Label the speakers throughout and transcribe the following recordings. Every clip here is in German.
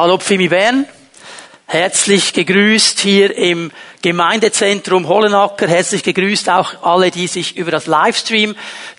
Speaker 1: Hallo Pfimi Bern. Herzlich gegrüßt hier im Gemeindezentrum Hollenacker. Herzlich gegrüßt auch alle, die sich über das Livestream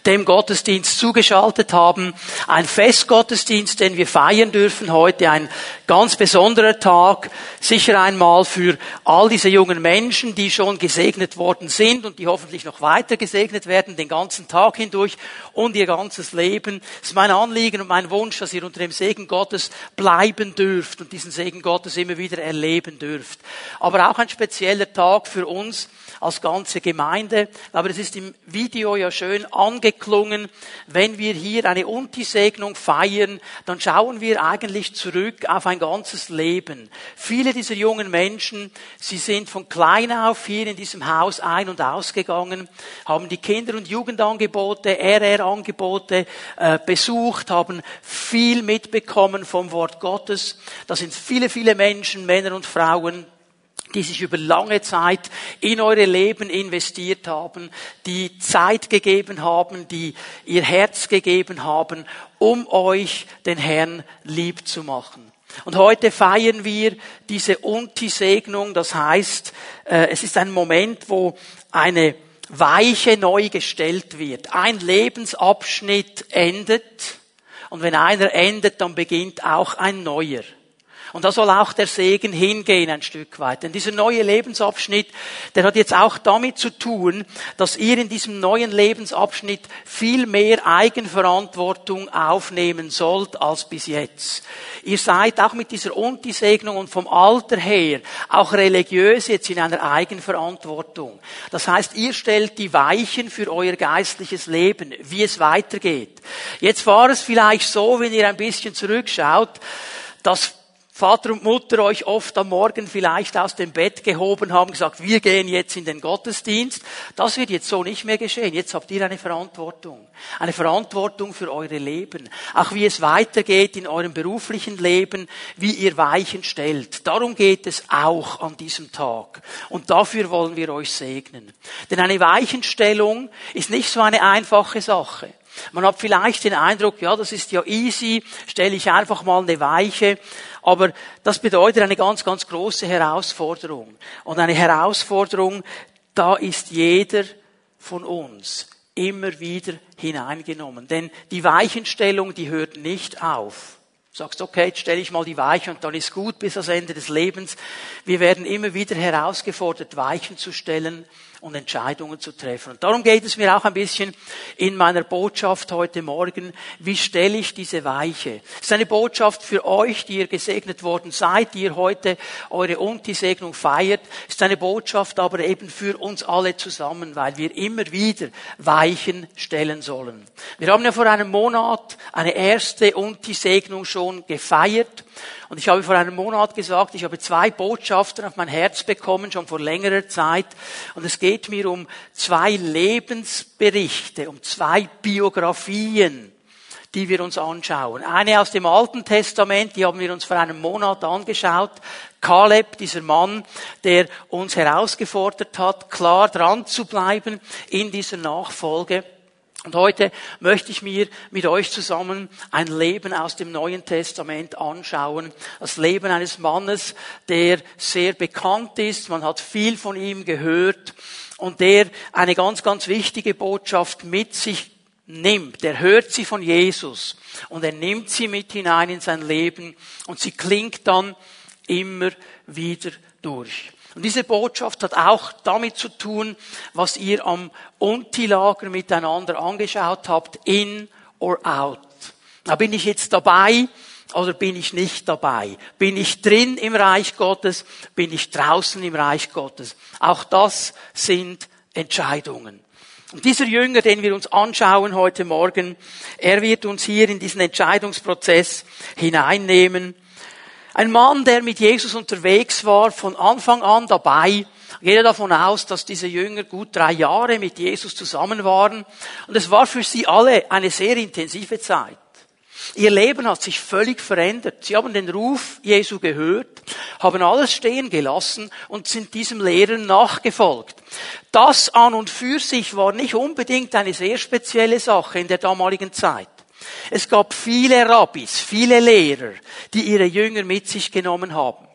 Speaker 1: dem Gottesdienst zugeschaltet haben. Ein Festgottesdienst, den wir feiern dürfen heute. Ein ganz besonderer Tag. Sicher einmal für all diese jungen Menschen, die schon gesegnet worden sind und die hoffentlich noch weiter gesegnet werden, den ganzen Tag hindurch und ihr ganzes Leben. Es ist mein Anliegen und mein Wunsch, dass ihr unter dem Segen Gottes bleiben dürft und diesen Segen Gottes immer wieder erleben dürft. Aber auch ein spezieller Tag für uns als ganze Gemeinde. Aber es ist im Video ja schön angeklungen. Wenn wir hier eine Unti-Segnung feiern, dann schauen wir eigentlich zurück auf ein ganzes Leben. Viele dieser jungen Menschen, sie sind von klein auf hier in diesem Haus ein- und ausgegangen, haben die Kinder- und Jugendangebote, RR-Angebote äh, besucht, haben viel mitbekommen vom Wort Gottes. Da sind viele, viele Menschen, Männer und Frauen, die sich über lange Zeit in eure Leben investiert haben, die Zeit gegeben haben, die ihr Herz gegeben haben, um euch den Herrn lieb zu machen. Und heute feiern wir diese Unti-Segnung, das heißt, äh, es ist ein Moment, wo eine Weiche neu gestellt wird. Ein Lebensabschnitt endet und wenn einer endet, dann beginnt auch ein neuer. Und da soll auch der Segen hingehen ein Stück weit. Denn dieser neue Lebensabschnitt, der hat jetzt auch damit zu tun, dass ihr in diesem neuen Lebensabschnitt viel mehr Eigenverantwortung aufnehmen sollt als bis jetzt. Ihr seid auch mit dieser Unti-Segnung und vom Alter her auch religiös jetzt in einer Eigenverantwortung. Das heißt, ihr stellt die Weichen für euer geistliches Leben, wie es weitergeht. Jetzt war es vielleicht so, wenn ihr ein bisschen zurückschaut, dass Vater und Mutter euch oft am Morgen vielleicht aus dem Bett gehoben haben, gesagt, wir gehen jetzt in den Gottesdienst. Das wird jetzt so nicht mehr geschehen. Jetzt habt ihr eine Verantwortung. Eine Verantwortung für eure Leben. Auch wie es weitergeht in eurem beruflichen Leben, wie ihr Weichen stellt. Darum geht es auch an diesem Tag. Und dafür wollen wir euch segnen. Denn eine Weichenstellung ist nicht so eine einfache Sache. Man hat vielleicht den Eindruck, ja, das ist ja easy, stelle ich einfach mal eine Weiche. Aber das bedeutet eine ganz, ganz große Herausforderung. Und eine Herausforderung, da ist jeder von uns immer wieder hineingenommen. Denn die Weichenstellung, die hört nicht auf. Du sagst, okay, jetzt stelle ich mal die Weiche und dann ist gut bis ans Ende des Lebens. Wir werden immer wieder herausgefordert, Weichen zu stellen und Entscheidungen zu treffen. Und darum geht es mir auch ein bisschen in meiner Botschaft heute Morgen. Wie stelle ich diese Weiche? Es ist eine Botschaft für euch, die ihr gesegnet worden seid, die ihr heute eure Unti-Segnung feiert. Es ist eine Botschaft aber eben für uns alle zusammen, weil wir immer wieder Weichen stellen sollen. Wir haben ja vor einem Monat eine erste Unti-Segnung schon gefeiert. Und ich habe vor einem Monat gesagt, ich habe zwei Botschaften auf mein Herz bekommen, schon vor längerer Zeit. Und es geht mir um zwei Lebensberichte, um zwei Biografien, die wir uns anschauen. Eine aus dem Alten Testament, die haben wir uns vor einem Monat angeschaut. Kaleb, dieser Mann, der uns herausgefordert hat, klar dran zu bleiben in dieser Nachfolge. Und heute möchte ich mir mit euch zusammen ein Leben aus dem Neuen Testament anschauen. Das Leben eines Mannes, der sehr bekannt ist. Man hat viel von ihm gehört und der eine ganz, ganz wichtige Botschaft mit sich nimmt. Er hört sie von Jesus und er nimmt sie mit hinein in sein Leben und sie klingt dann immer wieder durch. Und diese Botschaft hat auch damit zu tun, was ihr am Unti-Lager miteinander angeschaut habt, in or out. Da bin ich jetzt dabei oder bin ich nicht dabei? Bin ich drin im Reich Gottes? Bin ich draußen im Reich Gottes? Auch das sind Entscheidungen. Und dieser Jünger, den wir uns anschauen heute Morgen, er wird uns hier in diesen Entscheidungsprozess hineinnehmen. Ein Mann, der mit Jesus unterwegs war, von Anfang an dabei. Gehe davon aus, dass diese Jünger gut drei Jahre mit Jesus zusammen waren. Und es war für sie alle eine sehr intensive Zeit. Ihr Leben hat sich völlig verändert. Sie haben den Ruf Jesu gehört, haben alles stehen gelassen und sind diesem Lehren nachgefolgt. Das an und für sich war nicht unbedingt eine sehr spezielle Sache in der damaligen Zeit. Es gab viele Rabbis, viele Lehrer, die ihre Jünger mit sich genommen haben.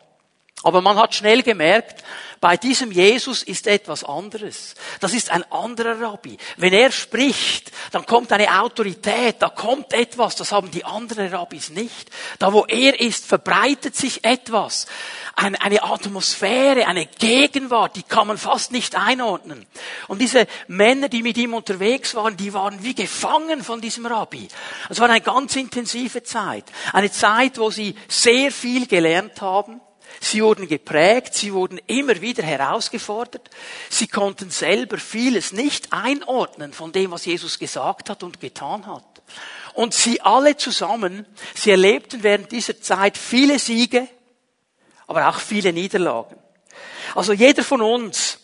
Speaker 1: Aber man hat schnell gemerkt, bei diesem Jesus ist etwas anderes. Das ist ein anderer Rabbi. Wenn er spricht, dann kommt eine Autorität, da kommt etwas, das haben die anderen Rabbis nicht. Da wo er ist, verbreitet sich etwas. Eine, Atmosphäre, eine Gegenwart, die kann man fast nicht einordnen. Und diese Männer, die mit ihm unterwegs waren, die waren wie gefangen von diesem Rabbi. Es war eine ganz intensive Zeit. Eine Zeit, wo sie sehr viel gelernt haben Sie wurden geprägt, sie wurden immer wieder herausgefordert. Sie konnten selber vieles nicht einordnen von dem, was Jesus gesagt hat und getan hat. Und sie alle zusammen, sie erlebten während dieser Zeit viele Siege, aber auch viele Niederlagen. Also jeder von uns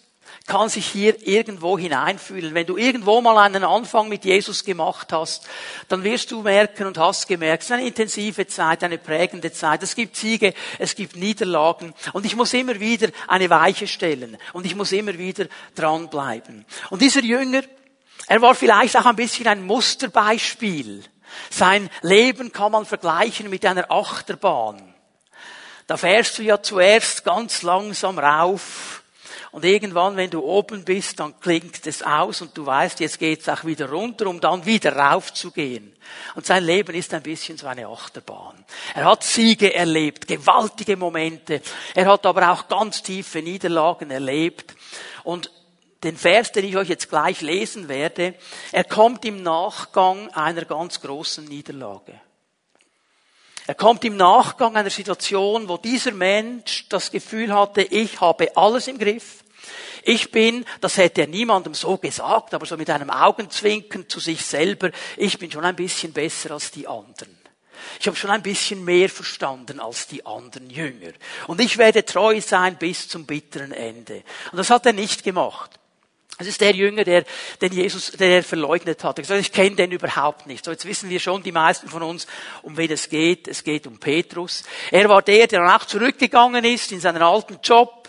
Speaker 1: kann sich hier irgendwo hineinfühlen. Wenn du irgendwo mal einen Anfang mit Jesus gemacht hast, dann wirst du merken und hast gemerkt, es ist eine intensive Zeit, eine prägende Zeit. Es gibt Siege, es gibt Niederlagen und ich muss immer wieder eine Weiche stellen und ich muss immer wieder dranbleiben. Und dieser Jünger, er war vielleicht auch ein bisschen ein Musterbeispiel. Sein Leben kann man vergleichen mit einer Achterbahn. Da fährst du ja zuerst ganz langsam rauf und irgendwann, wenn du oben bist, dann klingt es aus und du weißt, jetzt geht's auch wieder runter, um dann wieder raufzugehen. Und sein Leben ist ein bisschen so eine Achterbahn. Er hat Siege erlebt, gewaltige Momente. Er hat aber auch ganz tiefe Niederlagen erlebt. Und den Vers, den ich euch jetzt gleich lesen werde, er kommt im Nachgang einer ganz großen Niederlage. Er kommt im Nachgang einer Situation, wo dieser Mensch das Gefühl hatte, ich habe alles im Griff. Ich bin, das hätte er niemandem so gesagt, aber so mit einem Augenzwinkern zu sich selber, ich bin schon ein bisschen besser als die anderen. Ich habe schon ein bisschen mehr verstanden als die anderen Jünger. Und ich werde treu sein bis zum bitteren Ende. Und das hat er nicht gemacht. Das ist der Jünger, der den Jesus, der er verleugnet hat. Er gesagt, ich kenne den überhaupt nicht. So, jetzt wissen wir schon, die meisten von uns, um wen es geht. Es geht um Petrus. Er war der, der dann auch zurückgegangen ist in seinen alten Job.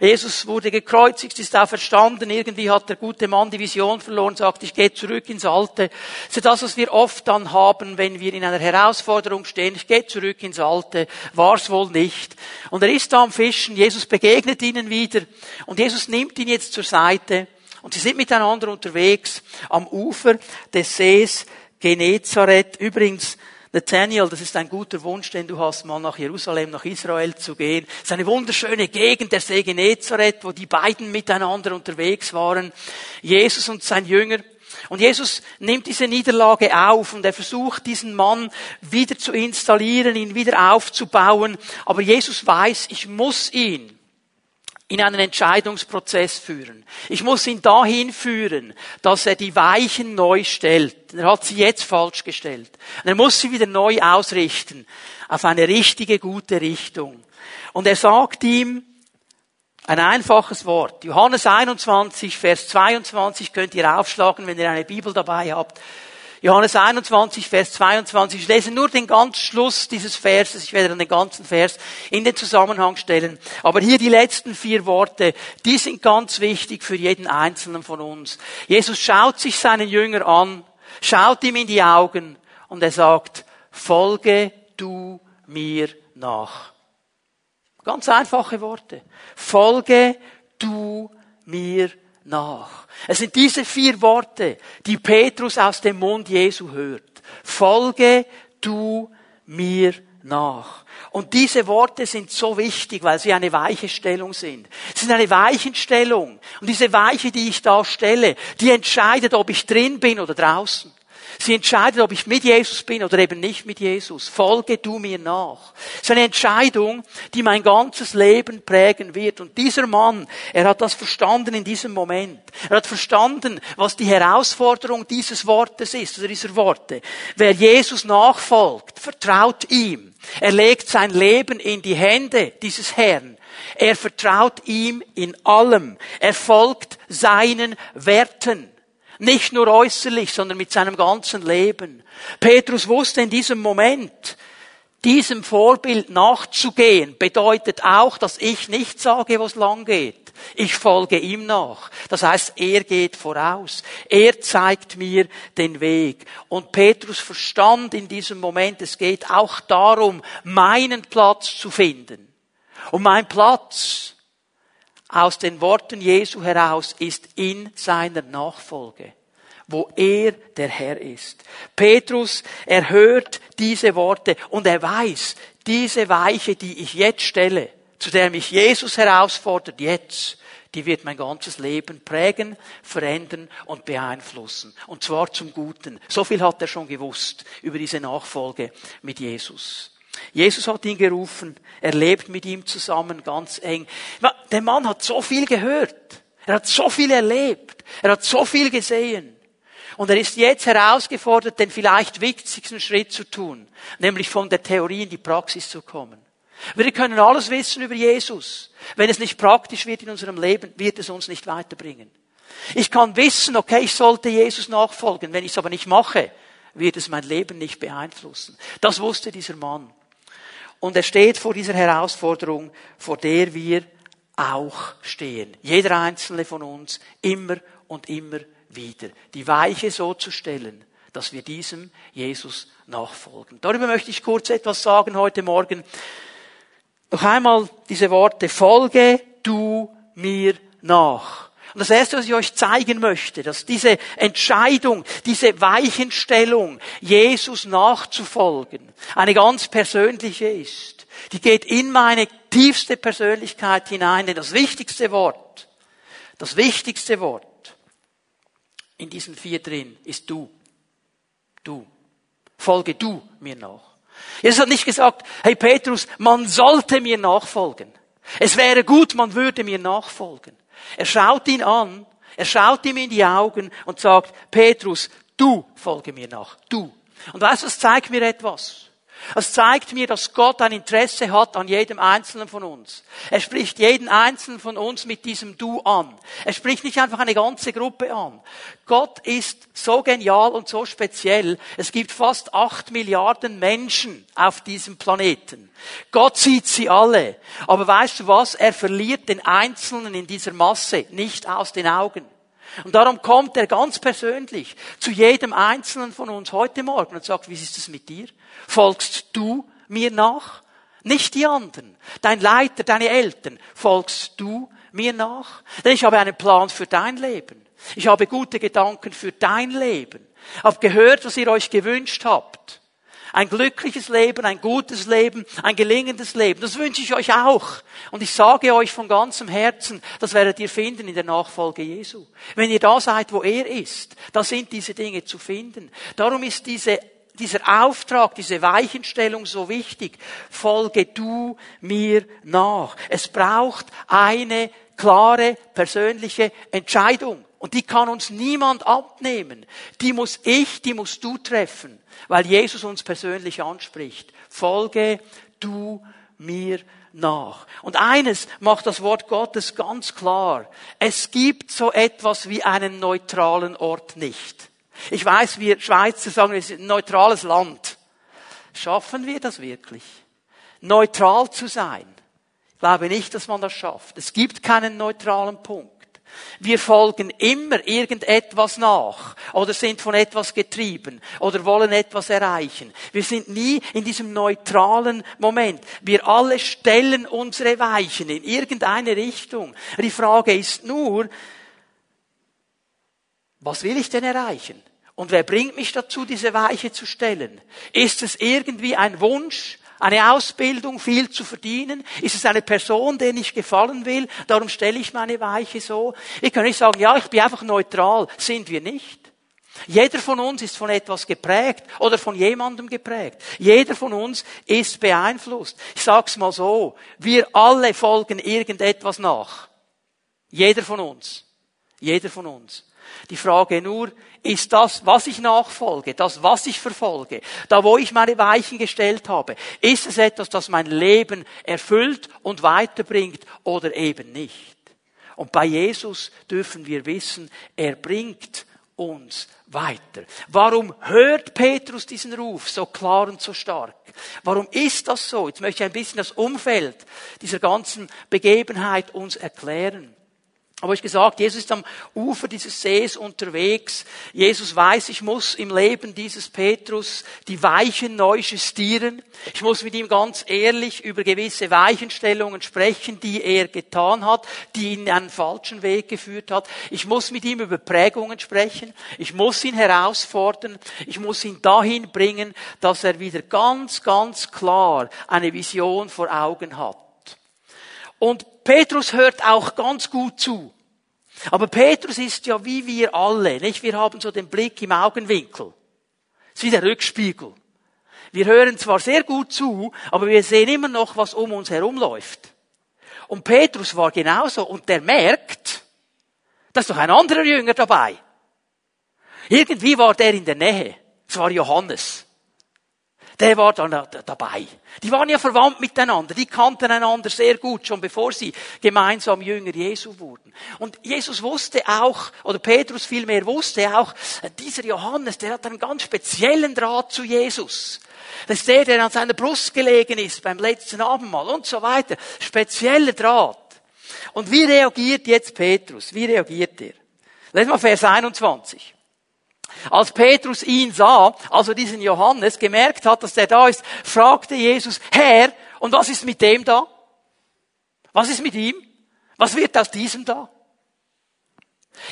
Speaker 1: Jesus wurde gekreuzigt, ist auferstanden. Irgendwie hat der gute Mann die Vision verloren, sagt, ich gehe zurück ins Alte. Das ist das, was wir oft dann haben, wenn wir in einer Herausforderung stehen. Ich gehe zurück ins Alte. War's wohl nicht. Und er ist da am Fischen. Jesus begegnet ihnen wieder. Und Jesus nimmt ihn jetzt zur Seite. Und sie sind miteinander unterwegs am Ufer des Sees Genezareth. Übrigens, Nathaniel, das ist ein guter Wunsch, den du hast, mal nach Jerusalem, nach Israel zu gehen. Es ist eine wunderschöne Gegend, der See Genezareth, wo die beiden miteinander unterwegs waren. Jesus und sein Jünger. Und Jesus nimmt diese Niederlage auf und er versucht, diesen Mann wieder zu installieren, ihn wieder aufzubauen. Aber Jesus weiß, ich muss ihn in einen Entscheidungsprozess führen. Ich muss ihn dahin führen, dass er die Weichen neu stellt. Er hat sie jetzt falsch gestellt. Er muss sie wieder neu ausrichten auf eine richtige, gute Richtung. Und er sagt ihm ein einfaches Wort. Johannes 21, Vers 22 könnt ihr aufschlagen, wenn ihr eine Bibel dabei habt. Johannes 21, Vers 22. Ich lese nur den ganzen Schluss dieses Verses. Ich werde dann den ganzen Vers in den Zusammenhang stellen. Aber hier die letzten vier Worte, die sind ganz wichtig für jeden Einzelnen von uns. Jesus schaut sich seinen Jünger an, schaut ihm in die Augen und er sagt, folge du mir nach. Ganz einfache Worte. Folge du mir nach. Es sind diese vier Worte, die Petrus aus dem Mund Jesu hört. Folge du mir nach. Und diese Worte sind so wichtig, weil sie eine weiche Stellung sind. Sie sind eine Weichenstellung. Und diese Weiche, die ich da stelle, die entscheidet, ob ich drin bin oder draußen. Sie entscheidet, ob ich mit Jesus bin oder eben nicht mit Jesus. Folge du mir nach. Das ist eine Entscheidung, die mein ganzes Leben prägen wird. Und dieser Mann, er hat das verstanden in diesem Moment. Er hat verstanden, was die Herausforderung dieses Wortes ist, oder dieser Worte. Wer Jesus nachfolgt, vertraut ihm. Er legt sein Leben in die Hände dieses Herrn. Er vertraut ihm in allem. Er folgt seinen Werten. Nicht nur äußerlich, sondern mit seinem ganzen Leben. Petrus wusste in diesem Moment, Diesem Vorbild nachzugehen bedeutet auch, dass ich nicht sage, wo es lang geht. Ich folge ihm nach. Das heißt, er geht voraus. Er zeigt mir den Weg. Und Petrus verstand in diesem Moment, es geht auch darum, meinen Platz zu finden. Und mein Platz aus den Worten Jesu heraus ist in seiner Nachfolge wo er der Herr ist. Petrus, er hört diese Worte und er weiß, diese Weiche, die ich jetzt stelle, zu der mich Jesus herausfordert, jetzt, die wird mein ganzes Leben prägen, verändern und beeinflussen. Und zwar zum Guten. So viel hat er schon gewusst über diese Nachfolge mit Jesus. Jesus hat ihn gerufen, er lebt mit ihm zusammen ganz eng. Der Mann hat so viel gehört, er hat so viel erlebt, er hat so viel gesehen. Und er ist jetzt herausgefordert, den vielleicht wichtigsten Schritt zu tun, nämlich von der Theorie in die Praxis zu kommen. Wir können alles wissen über Jesus. Wenn es nicht praktisch wird in unserem Leben, wird es uns nicht weiterbringen. Ich kann wissen, okay, ich sollte Jesus nachfolgen. Wenn ich es aber nicht mache, wird es mein Leben nicht beeinflussen. Das wusste dieser Mann. Und er steht vor dieser Herausforderung, vor der wir auch stehen. Jeder einzelne von uns immer und immer wieder. Die Weiche so zu stellen, dass wir diesem Jesus nachfolgen. Darüber möchte ich kurz etwas sagen heute Morgen. Noch einmal diese Worte, folge du mir nach. Und das Erste, was ich euch zeigen möchte, dass diese Entscheidung, diese Weichenstellung, Jesus nachzufolgen, eine ganz persönliche ist. Die geht in meine tiefste Persönlichkeit hinein, denn das wichtigste Wort, das wichtigste Wort in diesen vier drin ist du. Du. Folge du mir nach. Jesus hat nicht gesagt, hey Petrus, man sollte mir nachfolgen. Es wäre gut, man würde mir nachfolgen. Er schaut ihn an, er schaut ihm in die Augen und sagt, Petrus, du folge mir nach, du. Und weißt du, das zeigt mir etwas. Das zeigt mir, dass Gott ein Interesse hat an jedem Einzelnen von uns. Er spricht jeden Einzelnen von uns mit diesem Du an. Er spricht nicht einfach eine ganze Gruppe an. Gott ist so genial und so speziell. Es gibt fast acht Milliarden Menschen auf diesem Planeten. Gott sieht sie alle. Aber weißt du was? Er verliert den Einzelnen in dieser Masse nicht aus den Augen. Und darum kommt er ganz persönlich zu jedem Einzelnen von uns heute Morgen und sagt, wie ist es mit dir? Folgst du mir nach? Nicht die anderen. Dein Leiter, deine Eltern. Folgst du mir nach? Denn ich habe einen Plan für dein Leben. Ich habe gute Gedanken für dein Leben. Ich habe gehört, was ihr euch gewünscht habt. Ein glückliches Leben, ein gutes Leben, ein gelingendes Leben. Das wünsche ich euch auch. Und ich sage euch von ganzem Herzen, das werdet ihr finden in der Nachfolge Jesu. Wenn ihr da seid, wo er ist, da sind diese Dinge zu finden. Darum ist diese dieser Auftrag, diese Weichenstellung so wichtig. Folge du mir nach. Es braucht eine klare persönliche Entscheidung. Und die kann uns niemand abnehmen. Die muss ich, die musst du treffen, weil Jesus uns persönlich anspricht. Folge du mir nach. Und eines macht das Wort Gottes ganz klar. Es gibt so etwas wie einen neutralen Ort nicht. Ich weiß, wir Schweizer sagen, wir sind ein neutrales Land. Schaffen wir das wirklich? Neutral zu sein? Ich glaube nicht, dass man das schafft. Es gibt keinen neutralen Punkt. Wir folgen immer irgendetwas nach oder sind von etwas getrieben oder wollen etwas erreichen. Wir sind nie in diesem neutralen Moment. Wir alle stellen unsere Weichen in irgendeine Richtung. Die Frage ist nur, was will ich denn erreichen? Und wer bringt mich dazu, diese Weiche zu stellen? Ist es irgendwie ein Wunsch? Eine Ausbildung, viel zu verdienen? Ist es eine Person, der ich gefallen will? Darum stelle ich meine Weiche so. Ich kann nicht sagen, ja, ich bin einfach neutral. Sind wir nicht. Jeder von uns ist von etwas geprägt oder von jemandem geprägt. Jeder von uns ist beeinflusst. Ich sag's mal so. Wir alle folgen irgendetwas nach. Jeder von uns. Jeder von uns. Die Frage nur, ist das, was ich nachfolge, das, was ich verfolge, da wo ich meine Weichen gestellt habe, ist es etwas, das mein Leben erfüllt und weiterbringt oder eben nicht? Und bei Jesus dürfen wir wissen, er bringt uns weiter. Warum hört Petrus diesen Ruf so klar und so stark? Warum ist das so? Jetzt möchte ich ein bisschen das Umfeld dieser ganzen Begebenheit uns erklären. Aber ich gesagt, Jesus ist am Ufer dieses Sees unterwegs. Jesus weiß, ich muss im Leben dieses Petrus die Weichen neu justieren. Ich muss mit ihm ganz ehrlich über gewisse Weichenstellungen sprechen, die er getan hat, die ihn in einen falschen Weg geführt hat. Ich muss mit ihm über Prägungen sprechen. Ich muss ihn herausfordern. Ich muss ihn dahin bringen, dass er wieder ganz, ganz klar eine Vision vor Augen hat. Und Petrus hört auch ganz gut zu. Aber Petrus ist ja wie wir alle, nicht? Wir haben so den Blick im Augenwinkel. Das ist wie der Rückspiegel. Wir hören zwar sehr gut zu, aber wir sehen immer noch, was um uns herum läuft. Und Petrus war genauso und der merkt, da ist doch ein anderer Jünger dabei. Irgendwie war der in der Nähe. Es war Johannes der war dann dabei. Die waren ja verwandt miteinander, die kannten einander sehr gut, schon bevor sie gemeinsam Jünger Jesu wurden. Und Jesus wusste auch, oder Petrus vielmehr wusste auch, dieser Johannes, der hat einen ganz speziellen Draht zu Jesus. Das ist der, der an seiner Brust gelegen ist beim letzten Abendmahl und so weiter. Spezieller Draht. Und wie reagiert jetzt Petrus? Wie reagiert er? Lesen wir Vers 21. Als Petrus ihn sah, also diesen Johannes, gemerkt hat, dass der da ist, fragte Jesus, Herr, und was ist mit dem da? Was ist mit ihm? Was wird aus diesem da?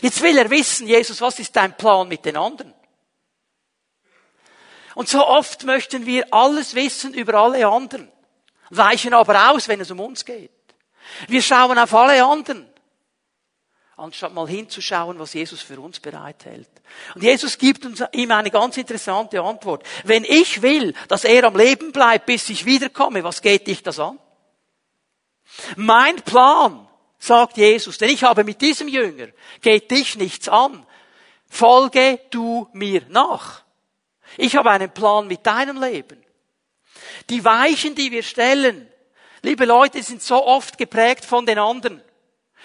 Speaker 1: Jetzt will er wissen, Jesus, was ist dein Plan mit den anderen? Und so oft möchten wir alles wissen über alle anderen, weichen aber aus, wenn es um uns geht. Wir schauen auf alle anderen anstatt mal hinzuschauen, was Jesus für uns bereithält. Und Jesus gibt uns ihm eine ganz interessante Antwort. Wenn ich will, dass er am Leben bleibt, bis ich wiederkomme, was geht dich das an? Mein Plan, sagt Jesus, denn ich habe mit diesem Jünger, geht dich nichts an. Folge du mir nach. Ich habe einen Plan mit deinem Leben. Die Weichen, die wir stellen, liebe Leute, sind so oft geprägt von den anderen.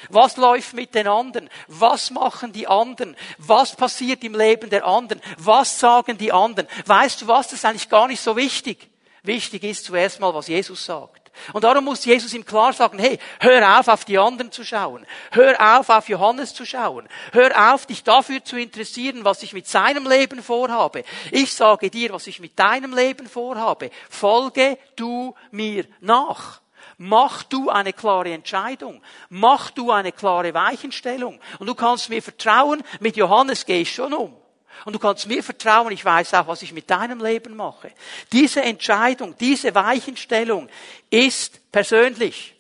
Speaker 1: Was läuft mit den anderen? Was machen die anderen? Was passiert im Leben der anderen? Was sagen die anderen? Weißt du was? Das ist eigentlich gar nicht so wichtig. Wichtig ist zuerst mal, was Jesus sagt. Und darum muss Jesus ihm klar sagen, hey, hör auf, auf die anderen zu schauen. Hör auf, auf Johannes zu schauen. Hör auf, dich dafür zu interessieren, was ich mit seinem Leben vorhabe. Ich sage dir, was ich mit deinem Leben vorhabe. Folge du mir nach. Mach du eine klare Entscheidung. Mach du eine klare Weichenstellung. Und du kannst mir vertrauen, mit Johannes gehe ich schon um. Und du kannst mir vertrauen, ich weiß auch, was ich mit deinem Leben mache. Diese Entscheidung, diese Weichenstellung ist persönlich.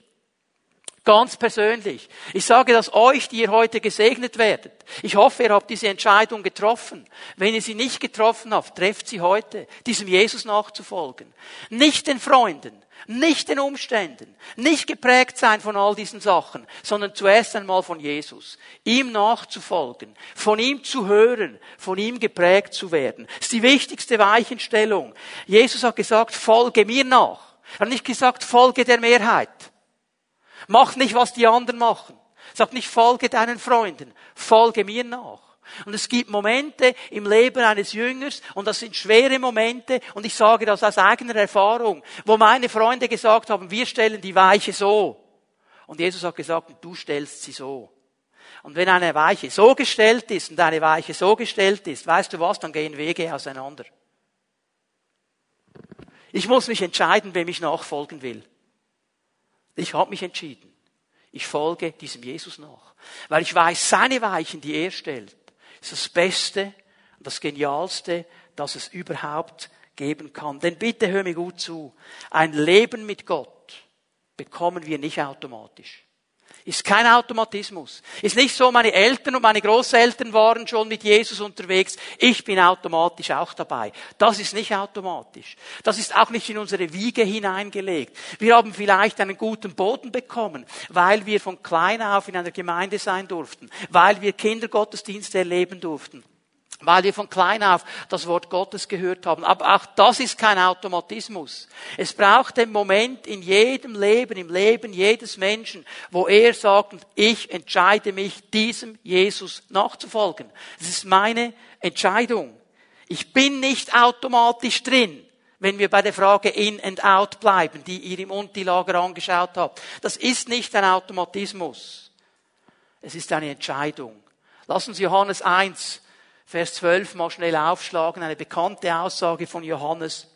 Speaker 1: Ganz persönlich. Ich sage das euch, die ihr heute gesegnet werdet. Ich hoffe, ihr habt diese Entscheidung getroffen. Wenn ihr sie nicht getroffen habt, trefft sie heute, diesem Jesus nachzufolgen. Nicht den Freunden, nicht den Umständen, nicht geprägt sein von all diesen Sachen, sondern zuerst einmal von Jesus. Ihm nachzufolgen, von ihm zu hören, von ihm geprägt zu werden. Das ist die wichtigste Weichenstellung. Jesus hat gesagt, folge mir nach. Er hat nicht gesagt, folge der Mehrheit. Mach nicht, was die anderen machen. Sag nicht, folge deinen Freunden. Folge mir nach. Und es gibt Momente im Leben eines Jüngers, und das sind schwere Momente, und ich sage das aus eigener Erfahrung, wo meine Freunde gesagt haben, wir stellen die Weiche so. Und Jesus hat gesagt, du stellst sie so. Und wenn eine Weiche so gestellt ist und eine Weiche so gestellt ist, weißt du was, dann gehen Wege auseinander. Ich muss mich entscheiden, wem ich nachfolgen will. Ich habe mich entschieden. Ich folge diesem Jesus nach. Weil ich weiß, seine Weichen, die er stellt, ist das Beste und das Genialste, das es überhaupt geben kann. Denn bitte hör mir gut zu. Ein Leben mit Gott bekommen wir nicht automatisch. Ist kein Automatismus. Ist nicht so, meine Eltern und meine Großeltern waren schon mit Jesus unterwegs. Ich bin automatisch auch dabei. Das ist nicht automatisch. Das ist auch nicht in unsere Wiege hineingelegt. Wir haben vielleicht einen guten Boden bekommen, weil wir von klein auf in einer Gemeinde sein durften, weil wir Kindergottesdienste erleben durften weil wir von klein auf das Wort Gottes gehört haben. Aber auch das ist kein Automatismus. Es braucht den Moment in jedem Leben, im Leben jedes Menschen, wo er sagt, ich entscheide mich, diesem Jesus nachzufolgen. Das ist meine Entscheidung. Ich bin nicht automatisch drin, wenn wir bei der Frage in and out bleiben, die ihr im Untilager angeschaut habt. Das ist nicht ein Automatismus. Es ist eine Entscheidung. Lassen Sie Johannes 1 Vers 12 mal schnell aufschlagen, eine bekannte Aussage von Johannes.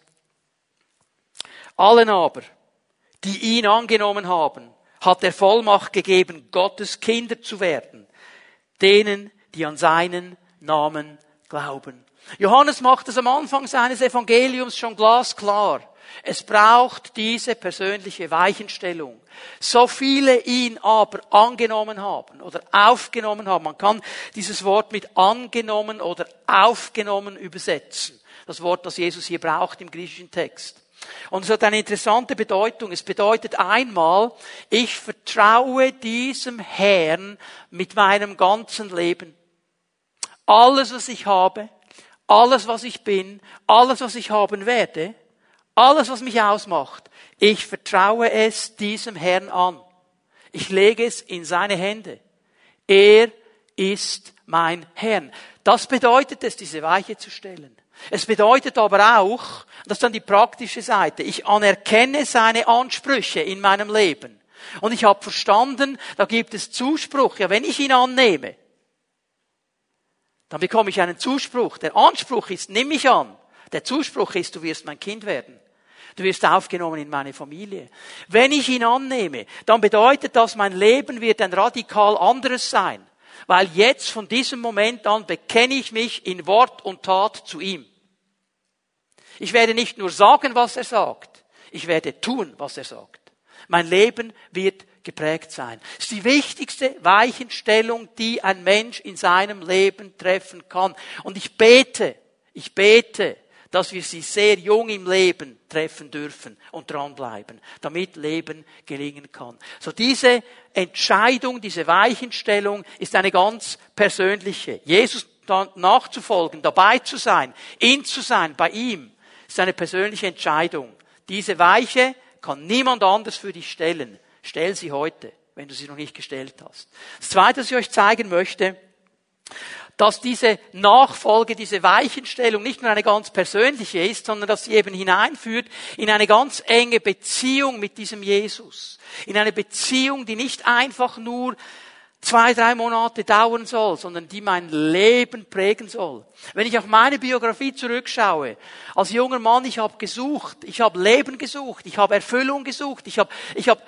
Speaker 1: Allen aber, die ihn angenommen haben, hat er Vollmacht gegeben, Gottes Kinder zu werden, denen, die an seinen Namen glauben. Johannes macht es am Anfang seines Evangeliums schon glasklar. Es braucht diese persönliche Weichenstellung. So viele ihn aber angenommen haben oder aufgenommen haben. Man kann dieses Wort mit angenommen oder aufgenommen übersetzen. Das Wort, das Jesus hier braucht im griechischen Text. Und es hat eine interessante Bedeutung. Es bedeutet einmal, ich vertraue diesem Herrn mit meinem ganzen Leben. Alles, was ich habe, alles, was ich bin, alles, was ich haben werde, alles, was mich ausmacht, ich vertraue es diesem Herrn an. Ich lege es in seine Hände. Er ist mein Herr. Das bedeutet es, diese Weiche zu stellen. Es bedeutet aber auch, das ist dann die praktische Seite, ich anerkenne seine Ansprüche in meinem Leben. Und ich habe verstanden, da gibt es Zuspruch. Ja, wenn ich ihn annehme, dann bekomme ich einen Zuspruch. Der Anspruch ist, nimm mich an. Der Zuspruch ist, du wirst mein Kind werden. Du wirst aufgenommen in meine Familie. Wenn ich ihn annehme, dann bedeutet das, mein Leben wird ein radikal anderes sein. Weil jetzt von diesem Moment an bekenne ich mich in Wort und Tat zu ihm. Ich werde nicht nur sagen, was er sagt, ich werde tun, was er sagt. Mein Leben wird geprägt sein. Das ist die wichtigste Weichenstellung, die ein Mensch in seinem Leben treffen kann. Und ich bete, ich bete, dass wir sie sehr jung im Leben treffen dürfen und dranbleiben, damit Leben gelingen kann. So diese Entscheidung, diese Weichenstellung ist eine ganz persönliche. Jesus nachzufolgen, dabei zu sein, ihn zu sein, bei ihm, ist eine persönliche Entscheidung. Diese Weiche kann niemand anders für dich stellen. Stell sie heute, wenn du sie noch nicht gestellt hast. Das Zweite, was ich euch zeigen möchte, dass diese Nachfolge, diese Weichenstellung nicht nur eine ganz persönliche ist, sondern dass sie eben hineinführt in eine ganz enge Beziehung mit diesem Jesus. In eine Beziehung, die nicht einfach nur zwei, drei Monate dauern soll, sondern die mein Leben prägen soll. Wenn ich auf meine Biografie zurückschaue, als junger Mann, ich habe gesucht, ich habe Leben gesucht, ich habe Erfüllung gesucht, ich habe, ich habe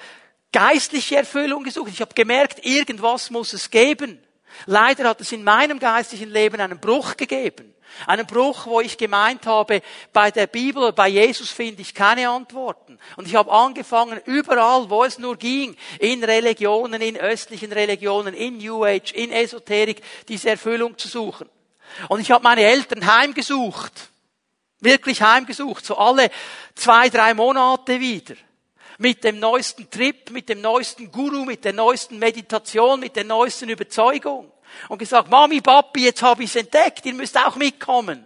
Speaker 1: geistliche Erfüllung gesucht, ich habe gemerkt, irgendwas muss es geben. Leider hat es in meinem geistlichen Leben einen Bruch gegeben. Einen Bruch, wo ich gemeint habe, bei der Bibel, bei Jesus finde ich keine Antworten. Und ich habe angefangen, überall, wo es nur ging, in Religionen, in östlichen Religionen, in New Age, in Esoterik, diese Erfüllung zu suchen. Und ich habe meine Eltern heimgesucht. Wirklich heimgesucht. So alle zwei, drei Monate wieder mit dem neuesten Trip, mit dem neuesten Guru, mit der neuesten Meditation, mit der neuesten Überzeugung. Und gesagt, Mami, Papi, jetzt habe ich es entdeckt, ihr müsst auch mitkommen.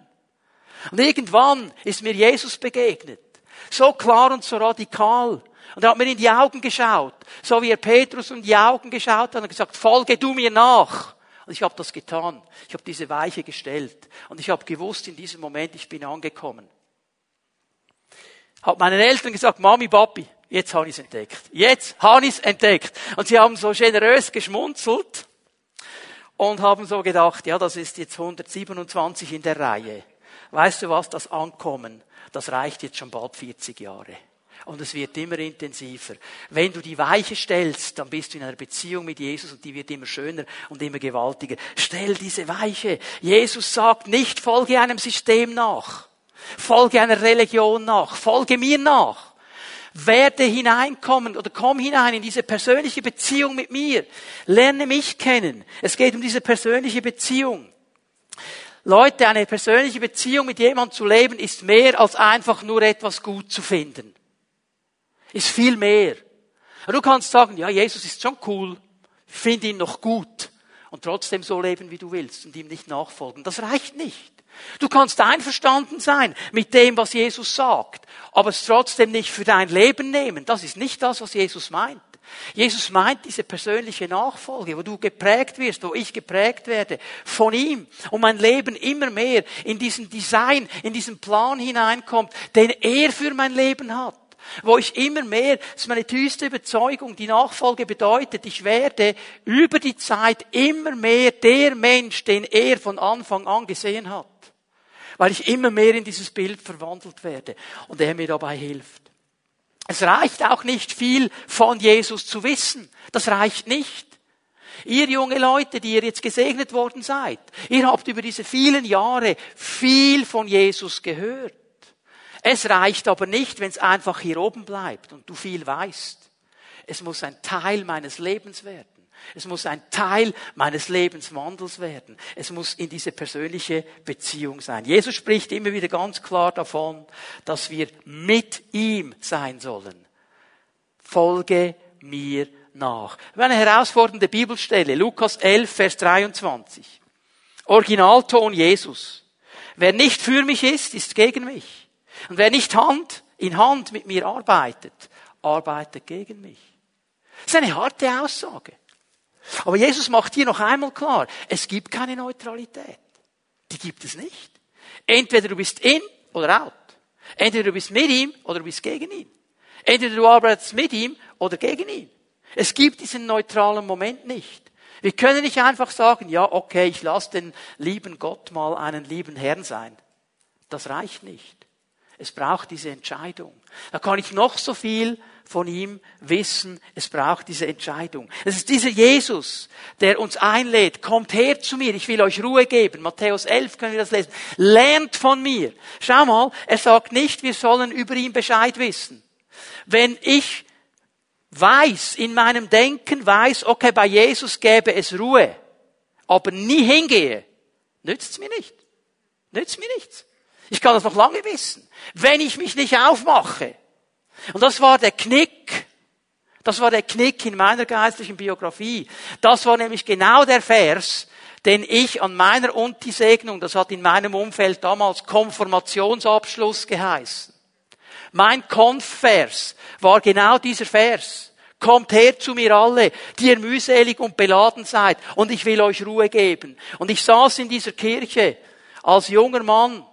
Speaker 1: Und irgendwann ist mir Jesus begegnet. So klar und so radikal. Und er hat mir in die Augen geschaut, so wie er Petrus in die Augen geschaut hat und gesagt, folge du mir nach. Und ich habe das getan. Ich habe diese Weiche gestellt. Und ich habe gewusst, in diesem Moment, ich bin angekommen. Hab meinen Eltern gesagt, Mami, Papi, jetzt habe ich es entdeckt. Jetzt habe ich es entdeckt. Und sie haben so generös geschmunzelt und haben so gedacht, ja, das ist jetzt 127 in der Reihe. Weißt du was, das Ankommen, das reicht jetzt schon bald 40 Jahre. Und es wird immer intensiver. Wenn du die Weiche stellst, dann bist du in einer Beziehung mit Jesus und die wird immer schöner und immer gewaltiger. Stell diese Weiche. Jesus sagt nicht, folge einem System nach. Folge einer Religion nach. Folge mir nach werde hineinkommen oder komm hinein in diese persönliche Beziehung mit mir. Lerne mich kennen. Es geht um diese persönliche Beziehung. Leute, eine persönliche Beziehung mit jemandem zu leben ist mehr als einfach nur etwas gut zu finden. Ist viel mehr. Du kannst sagen, ja, Jesus ist schon cool. Finde ihn noch gut. und trotzdem so leben, wie du willst und ihm nicht nachfolgen. Das reicht nicht. Du kannst einverstanden sein mit dem, was Jesus sagt, aber es trotzdem nicht für dein Leben nehmen. Das ist nicht das, was Jesus meint. Jesus meint diese persönliche Nachfolge, wo du geprägt wirst, wo ich geprägt werde von ihm und mein Leben immer mehr in diesen Design, in diesen Plan hineinkommt, den er für mein Leben hat. Wo ich immer mehr, das ist meine tiefste Überzeugung, die Nachfolge bedeutet, ich werde über die Zeit immer mehr der Mensch, den er von Anfang an gesehen hat. Weil ich immer mehr in dieses Bild verwandelt werde und er mir dabei hilft. Es reicht auch nicht viel von Jesus zu wissen. Das reicht nicht. Ihr junge Leute, die ihr jetzt gesegnet worden seid, ihr habt über diese vielen Jahre viel von Jesus gehört. Es reicht aber nicht, wenn es einfach hier oben bleibt und du viel weißt. Es muss ein Teil meines Lebens werden. Es muss ein Teil meines Lebenswandels werden. Es muss in diese persönliche Beziehung sein. Jesus spricht immer wieder ganz klar davon, dass wir mit ihm sein sollen. Folge mir nach. Eine herausfordernde Bibelstelle, Lukas 11, Vers 23. Originalton Jesus. Wer nicht für mich ist, ist gegen mich. Und wer nicht Hand in Hand mit mir arbeitet, arbeitet gegen mich. Das ist eine harte Aussage. Aber Jesus macht hier noch einmal klar, es gibt keine Neutralität. Die gibt es nicht. Entweder du bist in oder out. Entweder du bist mit ihm oder du bist gegen ihn. Entweder du arbeitest mit ihm oder gegen ihn. Es gibt diesen neutralen Moment nicht. Wir können nicht einfach sagen, ja, okay, ich lasse den lieben Gott mal einen lieben Herrn sein. Das reicht nicht. Es braucht diese Entscheidung. Da kann ich noch so viel von ihm wissen, es braucht diese Entscheidung. Es ist dieser Jesus, der uns einlädt, kommt her zu mir, ich will euch Ruhe geben. Matthäus 11 können wir das lesen. Lernt von mir. Schau mal, er sagt nicht, wir sollen über ihn Bescheid wissen. Wenn ich weiß, in meinem Denken weiß, okay, bei Jesus gäbe es Ruhe, aber nie hingehe, nützt es mir nicht. Nützt mir nichts. Ich kann das noch lange wissen. Wenn ich mich nicht aufmache, und das war der Knick. Das war der Knick in meiner geistlichen Biografie. Das war nämlich genau der Vers, den ich an meiner Unti-Segnung, das hat in meinem Umfeld damals Konformationsabschluss geheißen. Mein Konfvers war genau dieser Vers. Kommt her zu mir alle, die ihr mühselig und beladen seid, und ich will euch Ruhe geben. Und ich saß in dieser Kirche als junger Mann,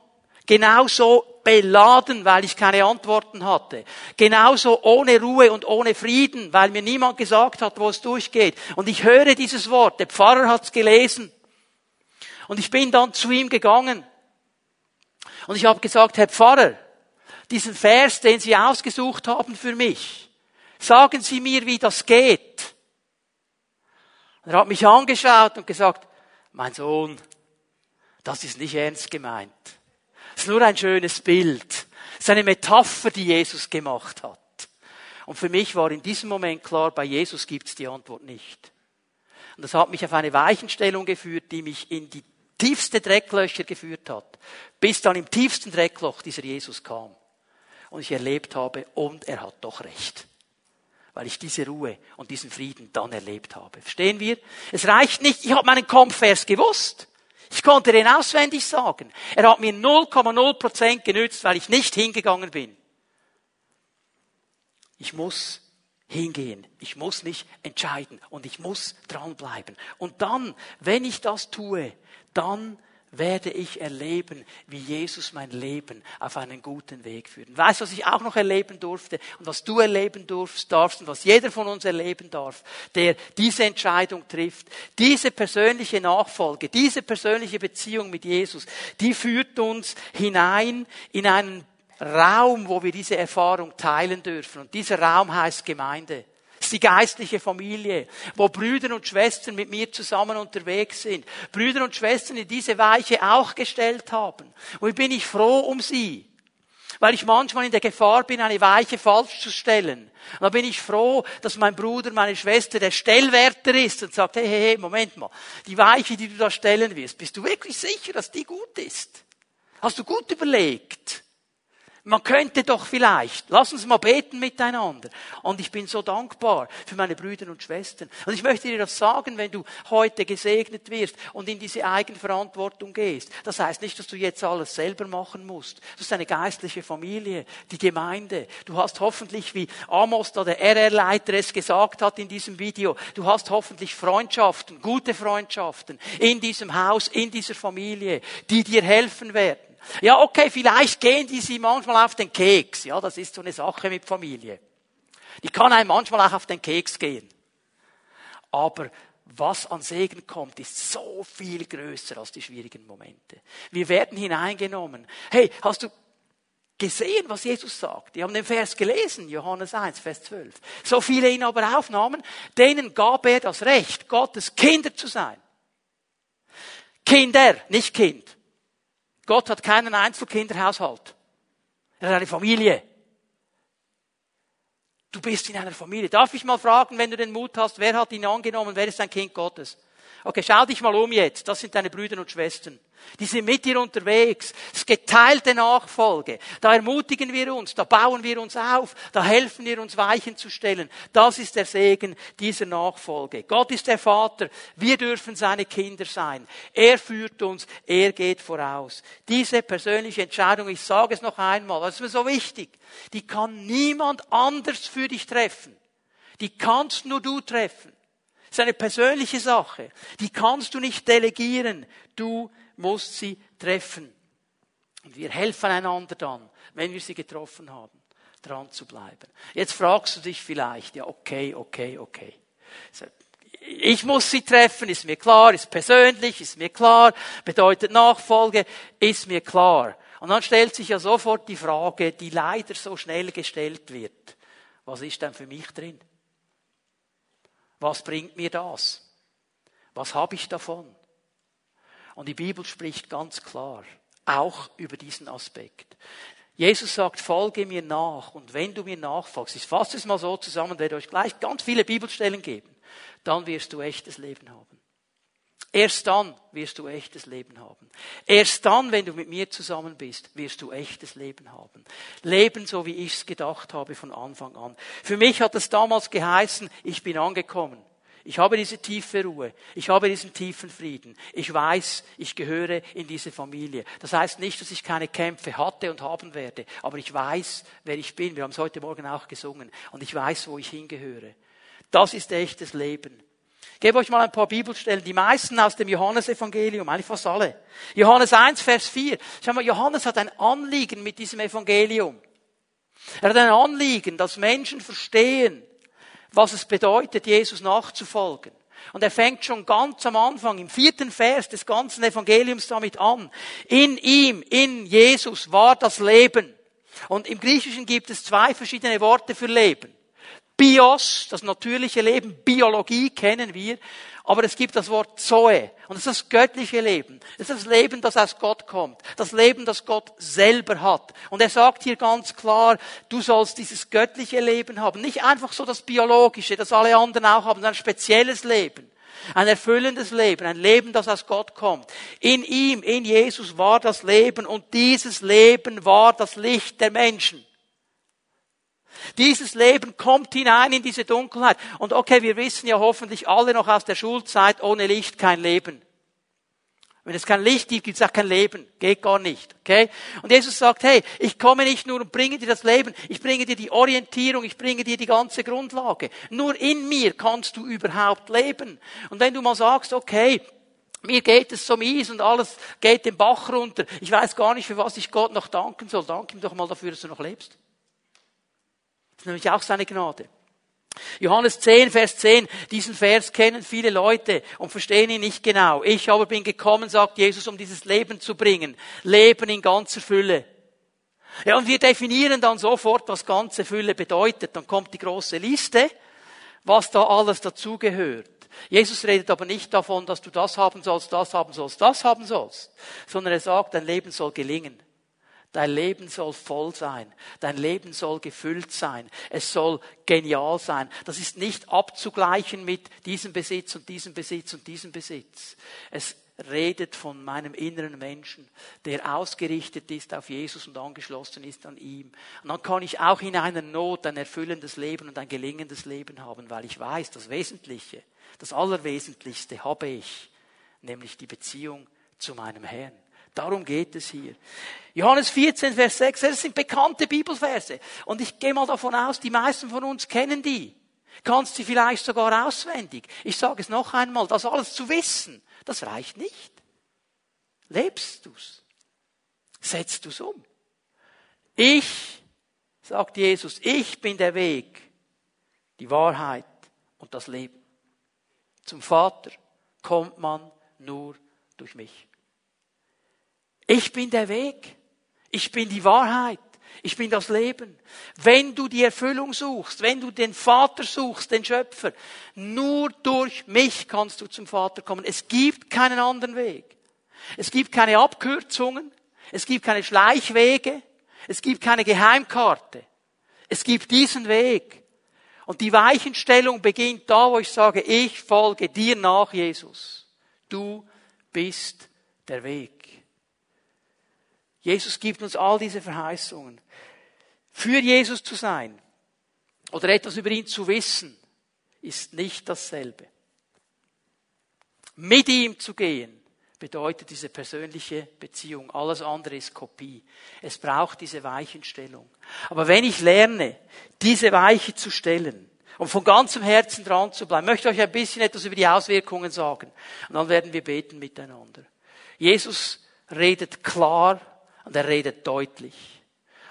Speaker 1: genauso beladen, weil ich keine Antworten hatte. Genauso ohne Ruhe und ohne Frieden, weil mir niemand gesagt hat, wo es durchgeht. Und ich höre dieses Wort, der Pfarrer hat es gelesen. Und ich bin dann zu ihm gegangen. Und ich habe gesagt, Herr Pfarrer, diesen Vers, den Sie ausgesucht haben für mich, sagen Sie mir, wie das geht. Und er hat mich angeschaut und gesagt, mein Sohn, das ist nicht ernst gemeint. Das ist nur ein schönes Bild. Das ist eine Metapher, die Jesus gemacht hat. Und für mich war in diesem Moment klar, bei Jesus gibt es die Antwort nicht. Und das hat mich auf eine Weichenstellung geführt, die mich in die tiefste Drecklöcher geführt hat, bis dann im tiefsten Dreckloch dieser Jesus kam. Und ich erlebt habe, und er hat doch recht. Weil ich diese Ruhe und diesen Frieden dann erlebt habe. Verstehen wir? Es reicht nicht, ich habe meinen Kampfvers gewusst. Ich konnte den auswendig sagen. Er hat mir 0,0% genützt, weil ich nicht hingegangen bin. Ich muss hingehen. Ich muss mich entscheiden und ich muss dranbleiben. Und dann, wenn ich das tue, dann werde ich erleben, wie Jesus mein Leben auf einen guten Weg führt. Weißt du, was ich auch noch erleben durfte und was du erleben darfst, darfst und was jeder von uns erleben darf, der diese Entscheidung trifft, diese persönliche Nachfolge, diese persönliche Beziehung mit Jesus, die führt uns hinein in einen Raum, wo wir diese Erfahrung teilen dürfen. Und dieser Raum heißt Gemeinde ist die geistliche Familie, wo Brüder und Schwestern mit mir zusammen unterwegs sind. Brüder und Schwestern, die diese Weiche auch gestellt haben. Und bin ich froh um sie. Weil ich manchmal in der Gefahr bin, eine Weiche falsch zu stellen. Und da bin ich froh, dass mein Bruder, meine Schwester der Stellwärter ist und sagt, hey, hey, hey, Moment mal, die Weiche, die du da stellen wirst, bist du wirklich sicher, dass die gut ist? Hast du gut überlegt? Man könnte doch vielleicht, lass uns mal beten miteinander. Und ich bin so dankbar für meine Brüder und Schwestern. Und ich möchte dir das sagen, wenn du heute gesegnet wirst und in diese Eigenverantwortung gehst. Das heißt nicht, dass du jetzt alles selber machen musst. Das ist eine geistliche Familie, die Gemeinde. Du hast hoffentlich, wie Amos, da der RR-Leiter es gesagt hat in diesem Video, du hast hoffentlich Freundschaften, gute Freundschaften in diesem Haus, in dieser Familie, die dir helfen werden. Ja, okay, vielleicht gehen die sie manchmal auf den Keks. Ja, das ist so eine Sache mit Familie. Die kann einem manchmal auch auf den Keks gehen. Aber was an Segen kommt, ist so viel größer als die schwierigen Momente. Wir werden hineingenommen. Hey, hast du gesehen, was Jesus sagt? Die haben den Vers gelesen, Johannes 1, Vers 12. So viele ihn aber aufnahmen, denen gab er das Recht, Gottes Kinder zu sein. Kinder, nicht Kind. Gott hat keinen Einzelkinderhaushalt. Er hat eine Familie. Du bist in einer Familie. Darf ich mal fragen, wenn du den Mut hast, wer hat ihn angenommen, wer ist ein Kind Gottes? Okay, schau dich mal um jetzt. Das sind deine Brüder und Schwestern. Die sind mit dir unterwegs. Ist geteilte Nachfolge. Da ermutigen wir uns, da bauen wir uns auf, da helfen wir uns Weichen zu stellen. Das ist der Segen dieser Nachfolge. Gott ist der Vater. Wir dürfen seine Kinder sein. Er führt uns. Er geht voraus. Diese persönliche Entscheidung, ich sage es noch einmal, das ist mir so wichtig, die kann niemand anders für dich treffen. Die kannst nur du treffen. Das ist eine persönliche Sache. Die kannst du nicht delegieren. Du musst sie treffen. Und wir helfen einander dann, wenn wir sie getroffen haben, dran zu bleiben. Jetzt fragst du dich vielleicht, ja, okay, okay, okay. Ich muss sie treffen, ist mir klar, ist persönlich, ist mir klar, bedeutet Nachfolge, ist mir klar. Und dann stellt sich ja sofort die Frage, die leider so schnell gestellt wird. Was ist denn für mich drin? Was bringt mir das? Was habe ich davon? Und die Bibel spricht ganz klar, auch über diesen Aspekt. Jesus sagt, folge mir nach. Und wenn du mir nachfolgst, ich fasse es mal so zusammen, werde euch gleich ganz viele Bibelstellen geben, dann wirst du echtes Leben haben. Erst dann wirst du echtes Leben haben. Erst dann, wenn du mit mir zusammen bist, wirst du echtes Leben haben. Leben, so wie ich es gedacht habe von Anfang an. Für mich hat es damals geheißen, ich bin angekommen. Ich habe diese tiefe Ruhe. Ich habe diesen tiefen Frieden. Ich weiß, ich gehöre in diese Familie. Das heißt nicht, dass ich keine Kämpfe hatte und haben werde, aber ich weiß, wer ich bin. Wir haben es heute Morgen auch gesungen. Und ich weiß, wo ich hingehöre. Das ist echtes Leben. Gebe euch mal ein paar Bibelstellen, die meisten aus dem Johannesevangelium, eigentlich fast alle. Johannes 1, Vers 4. Schau mal, Johannes hat ein Anliegen mit diesem Evangelium. Er hat ein Anliegen, dass Menschen verstehen, was es bedeutet, Jesus nachzufolgen. Und er fängt schon ganz am Anfang, im vierten Vers des ganzen Evangeliums damit an. In ihm, in Jesus war das Leben. Und im Griechischen gibt es zwei verschiedene Worte für Leben. Bios, das natürliche Leben, Biologie kennen wir, aber es gibt das Wort Zoe und das ist das göttliche Leben. Das ist das Leben, das aus Gott kommt. Das Leben, das Gott selber hat. Und er sagt hier ganz klar, du sollst dieses göttliche Leben haben. Nicht einfach so das biologische, das alle anderen auch haben, sondern ein spezielles Leben. Ein erfüllendes Leben, ein Leben, das aus Gott kommt. In ihm, in Jesus war das Leben und dieses Leben war das Licht der Menschen. Dieses Leben kommt hinein in diese Dunkelheit. Und okay, wir wissen ja hoffentlich alle noch aus der Schulzeit, ohne Licht kein Leben. Wenn es kein Licht gibt, gibt es auch kein Leben. Geht gar nicht. Okay? Und Jesus sagt, hey, ich komme nicht nur und bringe dir das Leben, ich bringe dir die Orientierung, ich bringe dir die ganze Grundlage. Nur in mir kannst du überhaupt leben. Und wenn du mal sagst, okay, mir geht es so mies und alles geht den Bach runter, ich weiß gar nicht, für was ich Gott noch danken soll, danke ihm doch mal dafür, dass du noch lebst. Das ist nämlich auch seine Gnade. Johannes 10, Vers 10, diesen Vers kennen viele Leute und verstehen ihn nicht genau. Ich aber bin gekommen, sagt Jesus, um dieses Leben zu bringen. Leben in ganzer Fülle. Ja, und wir definieren dann sofort, was ganze Fülle bedeutet. Dann kommt die große Liste, was da alles dazugehört. Jesus redet aber nicht davon, dass du das haben sollst, das haben sollst, das haben sollst, sondern er sagt, dein Leben soll gelingen. Dein Leben soll voll sein. Dein Leben soll gefüllt sein. Es soll genial sein. Das ist nicht abzugleichen mit diesem Besitz und diesem Besitz und diesem Besitz. Es redet von meinem inneren Menschen, der ausgerichtet ist auf Jesus und angeschlossen ist an ihm. Und dann kann ich auch in einer Not ein erfüllendes Leben und ein gelingendes Leben haben, weil ich weiß, das Wesentliche, das Allerwesentlichste habe ich, nämlich die Beziehung zu meinem Herrn. Darum geht es hier. Johannes 14, Vers 6, das sind bekannte Bibelverse. Und ich gehe mal davon aus, die meisten von uns kennen die. Kannst sie vielleicht sogar auswendig. Ich sage es noch einmal, das alles zu wissen, das reicht nicht. Lebst du's? Setzt du's um? Ich, sagt Jesus, ich bin der Weg, die Wahrheit und das Leben. Zum Vater kommt man nur durch mich. Ich bin der Weg. Ich bin die Wahrheit. Ich bin das Leben. Wenn du die Erfüllung suchst, wenn du den Vater suchst, den Schöpfer, nur durch mich kannst du zum Vater kommen. Es gibt keinen anderen Weg. Es gibt keine Abkürzungen. Es gibt keine Schleichwege. Es gibt keine Geheimkarte. Es gibt diesen Weg. Und die Weichenstellung beginnt da, wo ich sage, ich folge dir nach, Jesus. Du bist der Weg. Jesus gibt uns all diese Verheißungen. Für Jesus zu sein oder etwas über ihn zu wissen, ist nicht dasselbe. Mit ihm zu gehen bedeutet diese persönliche Beziehung. Alles andere ist Kopie. Es braucht diese Weichenstellung. Aber wenn ich lerne, diese Weiche zu stellen und von ganzem Herzen dran zu bleiben, möchte ich euch ein bisschen etwas über die Auswirkungen sagen. Und dann werden wir beten miteinander. Jesus redet klar und er redet deutlich.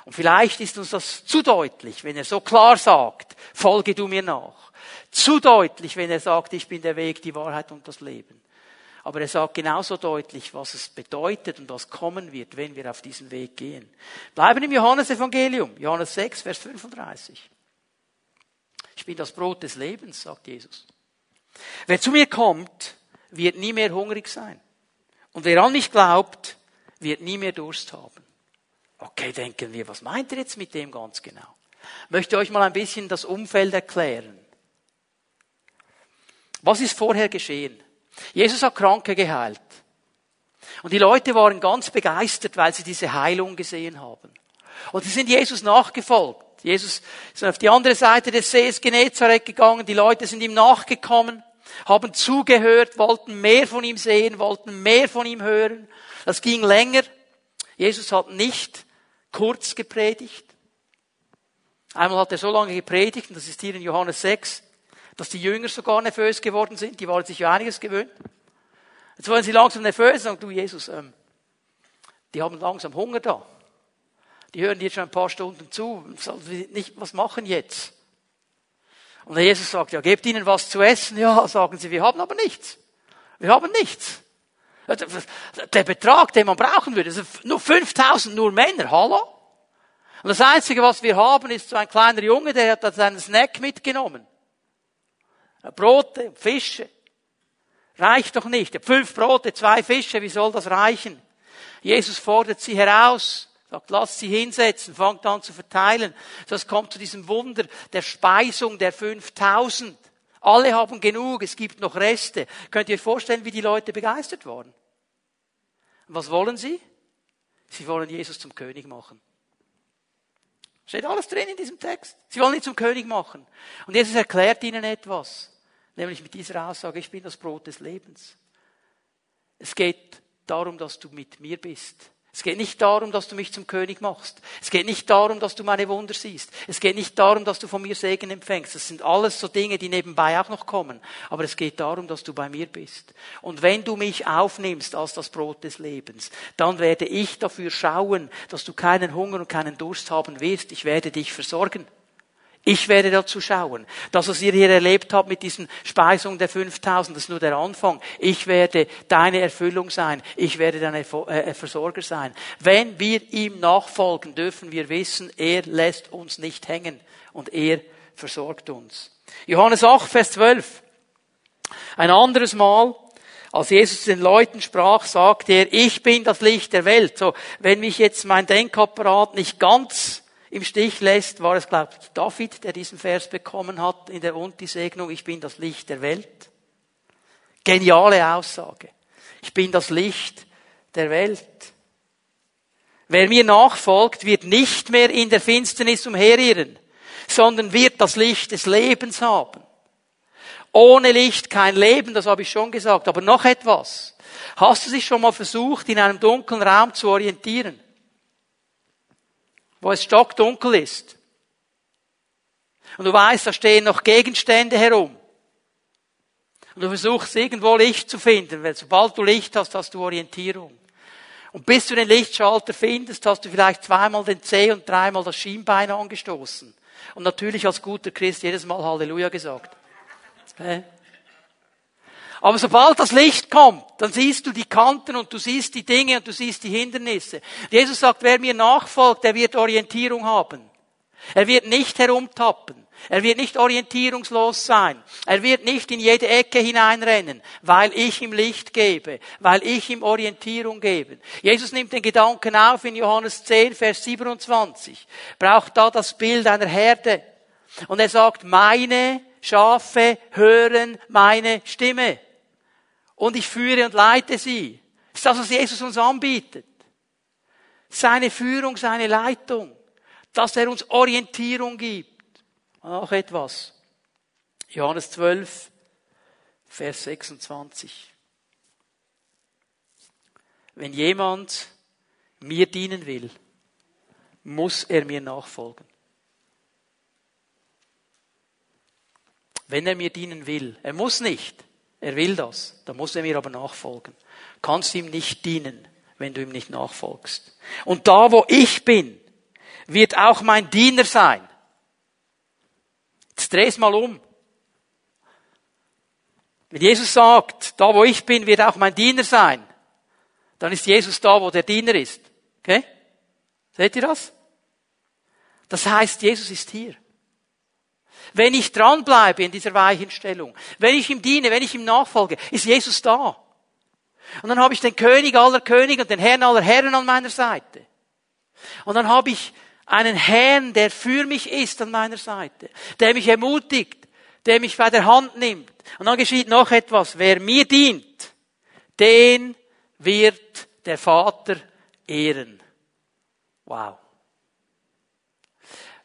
Speaker 1: Und vielleicht ist uns das zu deutlich, wenn er so klar sagt, folge du mir nach. Zu deutlich, wenn er sagt, ich bin der Weg, die Wahrheit und das Leben. Aber er sagt genauso deutlich, was es bedeutet und was kommen wird, wenn wir auf diesen Weg gehen. Bleiben im Johannesevangelium, Johannes 6, Vers 35. Ich bin das Brot des Lebens, sagt Jesus. Wer zu mir kommt, wird nie mehr hungrig sein. Und wer an mich glaubt, wird nie mehr Durst haben. Okay, denken wir, was meint er jetzt mit dem ganz genau? Ich möchte euch mal ein bisschen das Umfeld erklären. Was ist vorher geschehen? Jesus hat Kranke geheilt. Und die Leute waren ganz begeistert, weil sie diese Heilung gesehen haben. Und sie sind Jesus nachgefolgt. Jesus ist auf die andere Seite des Sees Genezareth gegangen. Die Leute sind ihm nachgekommen, haben zugehört, wollten mehr von ihm sehen, wollten mehr von ihm hören. Das ging länger. Jesus hat nicht kurz gepredigt. Einmal hat er so lange gepredigt, und das ist hier in Johannes 6, dass die Jünger sogar nervös geworden sind. Die waren sich ja einiges gewöhnt. Jetzt wollen sie langsam nervös und sagen, du Jesus, ähm, die haben langsam Hunger da. Die hören dir schon ein paar Stunden zu. Nicht, was machen jetzt? Und der Jesus sagt, ja, gebt ihnen was zu essen. Ja, sagen sie, wir haben aber nichts. Wir haben nichts. Der Betrag, den man brauchen würde, ist nur 5000 nur Männer, hallo? Und das Einzige, was wir haben, ist so ein kleiner Junge, der hat seinen Snack mitgenommen. Brote, Fische. Reicht doch nicht. Fünf Brote, zwei Fische, wie soll das reichen? Jesus fordert sie heraus. Sagt, lass sie hinsetzen, fangt an zu verteilen. Das kommt zu diesem Wunder der Speisung der 5000. Alle haben genug, es gibt noch Reste. Könnt ihr euch vorstellen, wie die Leute begeistert waren? Was wollen sie? Sie wollen Jesus zum König machen. Steht alles drin in diesem Text. Sie wollen ihn zum König machen. Und Jesus erklärt ihnen etwas. Nämlich mit dieser Aussage, ich bin das Brot des Lebens. Es geht darum, dass du mit mir bist. Es geht nicht darum, dass du mich zum König machst. Es geht nicht darum, dass du meine Wunder siehst. Es geht nicht darum, dass du von mir Segen empfängst. Das sind alles so Dinge, die nebenbei auch noch kommen. Aber es geht darum, dass du bei mir bist. Und wenn du mich aufnimmst als das Brot des Lebens, dann werde ich dafür schauen, dass du keinen Hunger und keinen Durst haben wirst. Ich werde dich versorgen. Ich werde dazu schauen. Das, was ihr hier erlebt habt mit diesen Speisungen der 5000, das ist nur der Anfang. Ich werde deine Erfüllung sein. Ich werde dein äh, Versorger sein. Wenn wir ihm nachfolgen, dürfen wir wissen, er lässt uns nicht hängen und er versorgt uns. Johannes 8, Vers 12. Ein anderes Mal, als Jesus den Leuten sprach, sagte er, ich bin das Licht der Welt. So, wenn mich jetzt mein Denkapparat nicht ganz im Stich lässt, war es, glaube ich, David, der diesen Vers bekommen hat in der Und die Segnung, ich bin das Licht der Welt. Geniale Aussage. Ich bin das Licht der Welt. Wer mir nachfolgt, wird nicht mehr in der Finsternis umherirren, sondern wird das Licht des Lebens haben. Ohne Licht kein Leben, das habe ich schon gesagt. Aber noch etwas. Hast du dich schon mal versucht, in einem dunklen Raum zu orientieren? Wo es stockdunkel ist. Und du weißt, da stehen noch Gegenstände herum. Und du versuchst irgendwo Licht zu finden, weil sobald du Licht hast, hast du Orientierung. Und bis du den Lichtschalter findest, hast du vielleicht zweimal den Zeh und dreimal das Schienbein angestoßen. Und natürlich als guter Christ jedes Mal Halleluja gesagt. Aber sobald das Licht kommt, dann siehst du die Kanten und du siehst die Dinge und du siehst die Hindernisse. Jesus sagt, wer mir nachfolgt, der wird Orientierung haben. Er wird nicht herumtappen. Er wird nicht orientierungslos sein. Er wird nicht in jede Ecke hineinrennen, weil ich ihm Licht gebe, weil ich ihm Orientierung gebe. Jesus nimmt den Gedanken auf in Johannes 10, Vers 27. Braucht da das Bild einer Herde. Und er sagt, meine Schafe hören meine Stimme. Und ich führe und leite sie. Das ist das, was Jesus uns anbietet. Seine Führung, seine Leitung. Dass er uns Orientierung gibt. Noch etwas. Johannes 12, Vers 26. Wenn jemand mir dienen will, muss er mir nachfolgen. Wenn er mir dienen will, er muss nicht, er will das, dann muss er mir aber nachfolgen. Kannst ihm nicht dienen, wenn du ihm nicht nachfolgst. Und da, wo ich bin, wird auch mein Diener sein. Jetzt dreh es mal um. Wenn Jesus sagt, da wo ich bin, wird auch mein Diener sein, dann ist Jesus da, wo der Diener ist. Okay? Seht ihr das? Das heißt, Jesus ist hier. Wenn ich dranbleibe in dieser Weichenstellung, wenn ich ihm diene, wenn ich ihm nachfolge, ist Jesus da. Und dann habe ich den König aller Könige und den Herrn aller Herren an meiner Seite. Und dann habe ich einen Herrn, der für mich ist an meiner Seite, der mich ermutigt, der mich bei der Hand nimmt. Und dann geschieht noch etwas. Wer mir dient, den wird der Vater ehren. Wow.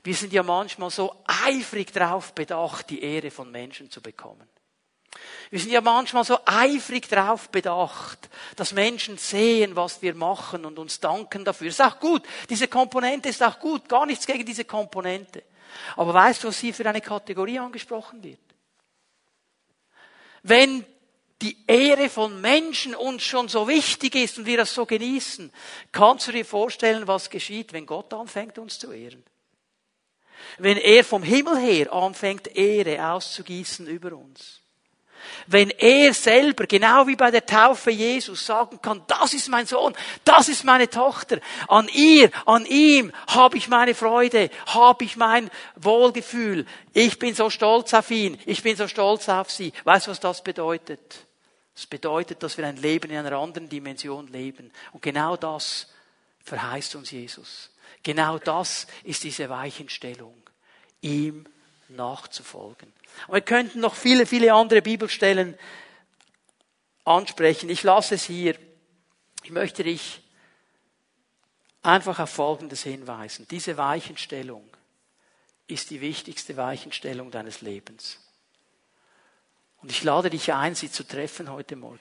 Speaker 1: Wir sind ja manchmal so eifrig drauf bedacht, die Ehre von Menschen zu bekommen. Wir sind ja manchmal so eifrig drauf bedacht, dass Menschen sehen, was wir machen und uns danken dafür. Ist auch gut. Diese Komponente ist auch gut. Gar nichts gegen diese Komponente. Aber weißt du, was hier für eine Kategorie angesprochen wird? Wenn die Ehre von Menschen uns schon so wichtig ist und wir das so genießen, kannst du dir vorstellen, was geschieht, wenn Gott anfängt, uns zu ehren? Wenn er vom Himmel her anfängt, Ehre auszugießen über uns. Wenn er selber, genau wie bei der Taufe Jesus, sagen kann, das ist mein Sohn, das ist meine Tochter, an ihr, an ihm habe ich meine Freude, habe ich mein Wohlgefühl, ich bin so stolz auf ihn, ich bin so stolz auf sie. Weißt du, was das bedeutet? Das bedeutet, dass wir ein Leben in einer anderen Dimension leben. Und genau das verheißt uns Jesus. Genau das ist diese Weichenstellung, ihm nachzufolgen. Und wir könnten noch viele, viele andere Bibelstellen ansprechen. Ich lasse es hier. Ich möchte dich einfach auf Folgendes hinweisen. Diese Weichenstellung ist die wichtigste Weichenstellung deines Lebens. Und ich lade dich ein, sie zu treffen heute Morgen.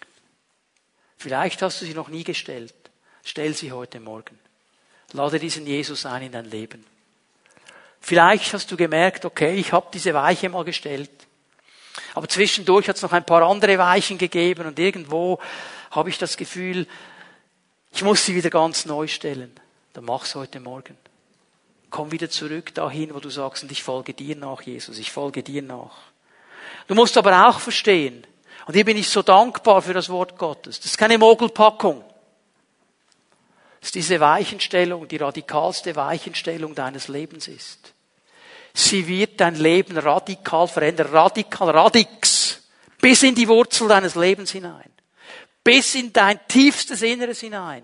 Speaker 1: Vielleicht hast du sie noch nie gestellt. Stell sie heute Morgen. Lade diesen Jesus ein in dein Leben. Vielleicht hast du gemerkt, okay, ich habe diese Weiche mal gestellt. Aber zwischendurch hat es noch ein paar andere Weichen gegeben und irgendwo habe ich das Gefühl, ich muss sie wieder ganz neu stellen. Dann mach's heute Morgen. Komm wieder zurück dahin, wo du sagst, und ich folge dir nach, Jesus, ich folge dir nach. Du musst aber auch verstehen, und hier bin ich so dankbar für das Wort Gottes. Das ist keine Mogelpackung. Das ist diese Weichenstellung, die radikalste Weichenstellung deines Lebens ist. Sie wird dein Leben radikal verändern. Radikal, radix. Bis in die Wurzel deines Lebens hinein. Bis in dein tiefstes Inneres hinein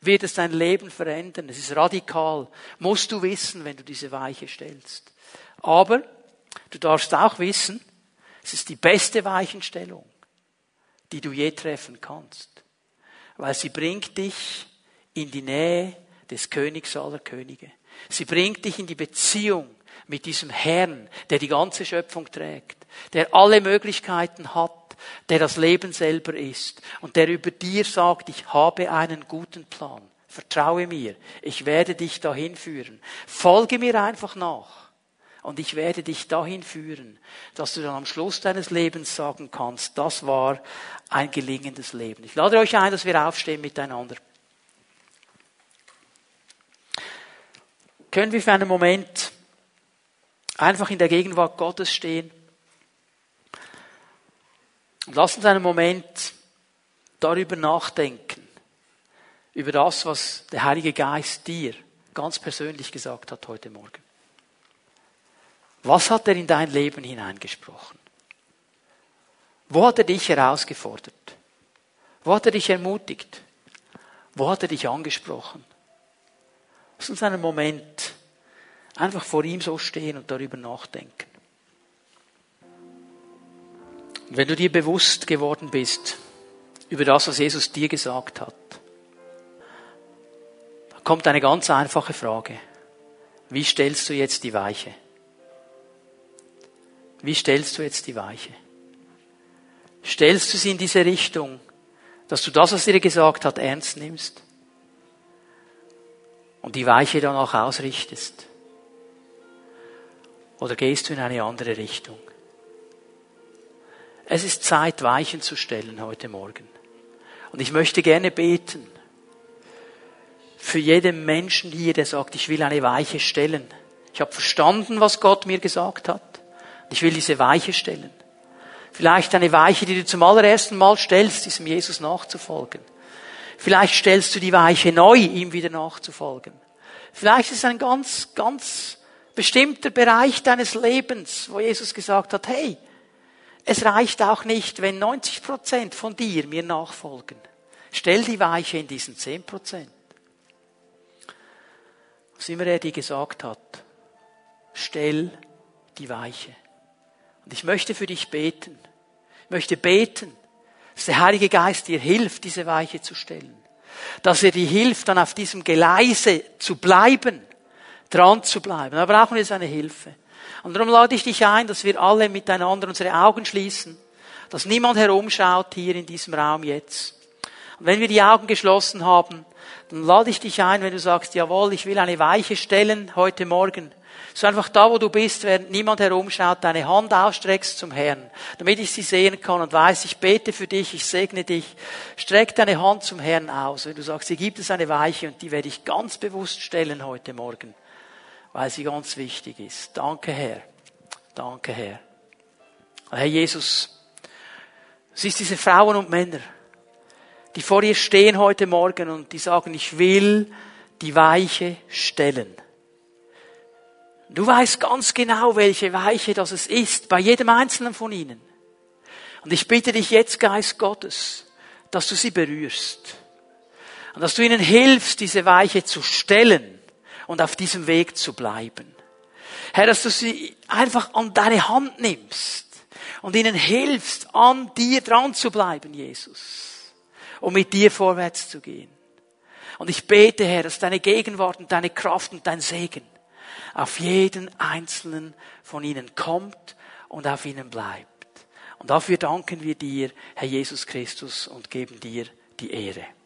Speaker 1: wird es dein Leben verändern. Es ist radikal. Musst du wissen, wenn du diese Weiche stellst. Aber du darfst auch wissen, es ist die beste Weichenstellung, die du je treffen kannst. weil sie bringt dich in die Nähe des Königs aller Könige. Sie bringt dich in die Beziehung mit diesem Herrn, der die ganze Schöpfung trägt, der alle Möglichkeiten hat, der das Leben selber ist und der über dir sagt, ich habe einen guten Plan. Vertraue mir, ich werde dich dahin führen. Folge mir einfach nach. Und ich werde dich dahin führen, dass du dann am Schluss deines Lebens sagen kannst, das war ein gelingendes Leben. Ich lade euch ein, dass wir aufstehen miteinander. Können wir für einen Moment einfach in der Gegenwart Gottes stehen? Und lass uns einen Moment darüber nachdenken, über das, was der Heilige Geist dir ganz persönlich gesagt hat heute Morgen. Was hat er in dein Leben hineingesprochen? Wo hat er dich herausgefordert? Wo hat er dich ermutigt? Wo hat er dich angesprochen? Lass uns einen Moment einfach vor ihm so stehen und darüber nachdenken. Und wenn du dir bewusst geworden bist über das, was Jesus dir gesagt hat, dann kommt eine ganz einfache Frage. Wie stellst du jetzt die Weiche? Wie stellst du jetzt die Weiche? Stellst du sie in diese Richtung, dass du das, was er dir gesagt hat, ernst nimmst und die Weiche dann auch ausrichtest? Oder gehst du in eine andere Richtung? Es ist Zeit, Weichen zu stellen heute Morgen. Und ich möchte gerne beten für jeden Menschen hier, der sagt, ich will eine Weiche stellen. Ich habe verstanden, was Gott mir gesagt hat. Ich will diese Weiche stellen. Vielleicht eine Weiche, die du zum allerersten Mal stellst, diesem Jesus nachzufolgen. Vielleicht stellst du die Weiche neu, ihm wieder nachzufolgen. Vielleicht ist es ein ganz, ganz bestimmter Bereich deines Lebens, wo Jesus gesagt hat, hey, es reicht auch nicht, wenn 90 Prozent von dir mir nachfolgen. Stell die Weiche in diesen 10 Prozent. Was immer er dir gesagt hat, stell die Weiche. Und ich möchte für dich beten. Ich möchte beten, dass der Heilige Geist dir hilft, diese Weiche zu stellen. Dass er dir hilft, dann auf diesem Geleise zu bleiben, dran zu bleiben. Da brauchen wir seine Hilfe. Und darum lade ich dich ein, dass wir alle miteinander unsere Augen schließen, dass niemand herumschaut hier in diesem Raum jetzt. Und wenn wir die Augen geschlossen haben, dann lade ich dich ein, wenn du sagst, jawohl, ich will eine Weiche stellen heute Morgen, so einfach da, wo du bist, während niemand herumschaut, deine Hand ausstreckst zum Herrn, damit ich sie sehen kann und weiß, ich bete für dich, ich segne dich. Streck deine Hand zum Herrn aus. Wenn du sagst, hier gibt es eine Weiche und die werde ich ganz bewusst stellen heute Morgen, weil sie ganz wichtig ist. Danke, Herr. Danke, Herr. Herr Jesus, es ist diese Frauen und Männer, die vor ihr stehen heute Morgen und die sagen, ich will die Weiche stellen. Du weißt ganz genau, welche Weiche das es ist, bei jedem einzelnen von ihnen. Und ich bitte dich jetzt, Geist Gottes, dass du sie berührst. Und dass du ihnen hilfst, diese Weiche zu stellen und auf diesem Weg zu bleiben. Herr, dass du sie einfach an deine Hand nimmst und ihnen hilfst, an dir dran zu bleiben, Jesus. Und mit dir vorwärts zu gehen. Und ich bete, Herr, dass deine Gegenwart und deine Kraft und dein Segen auf jeden einzelnen von ihnen kommt und auf ihnen bleibt. Und dafür danken wir dir, Herr Jesus Christus, und geben dir die Ehre.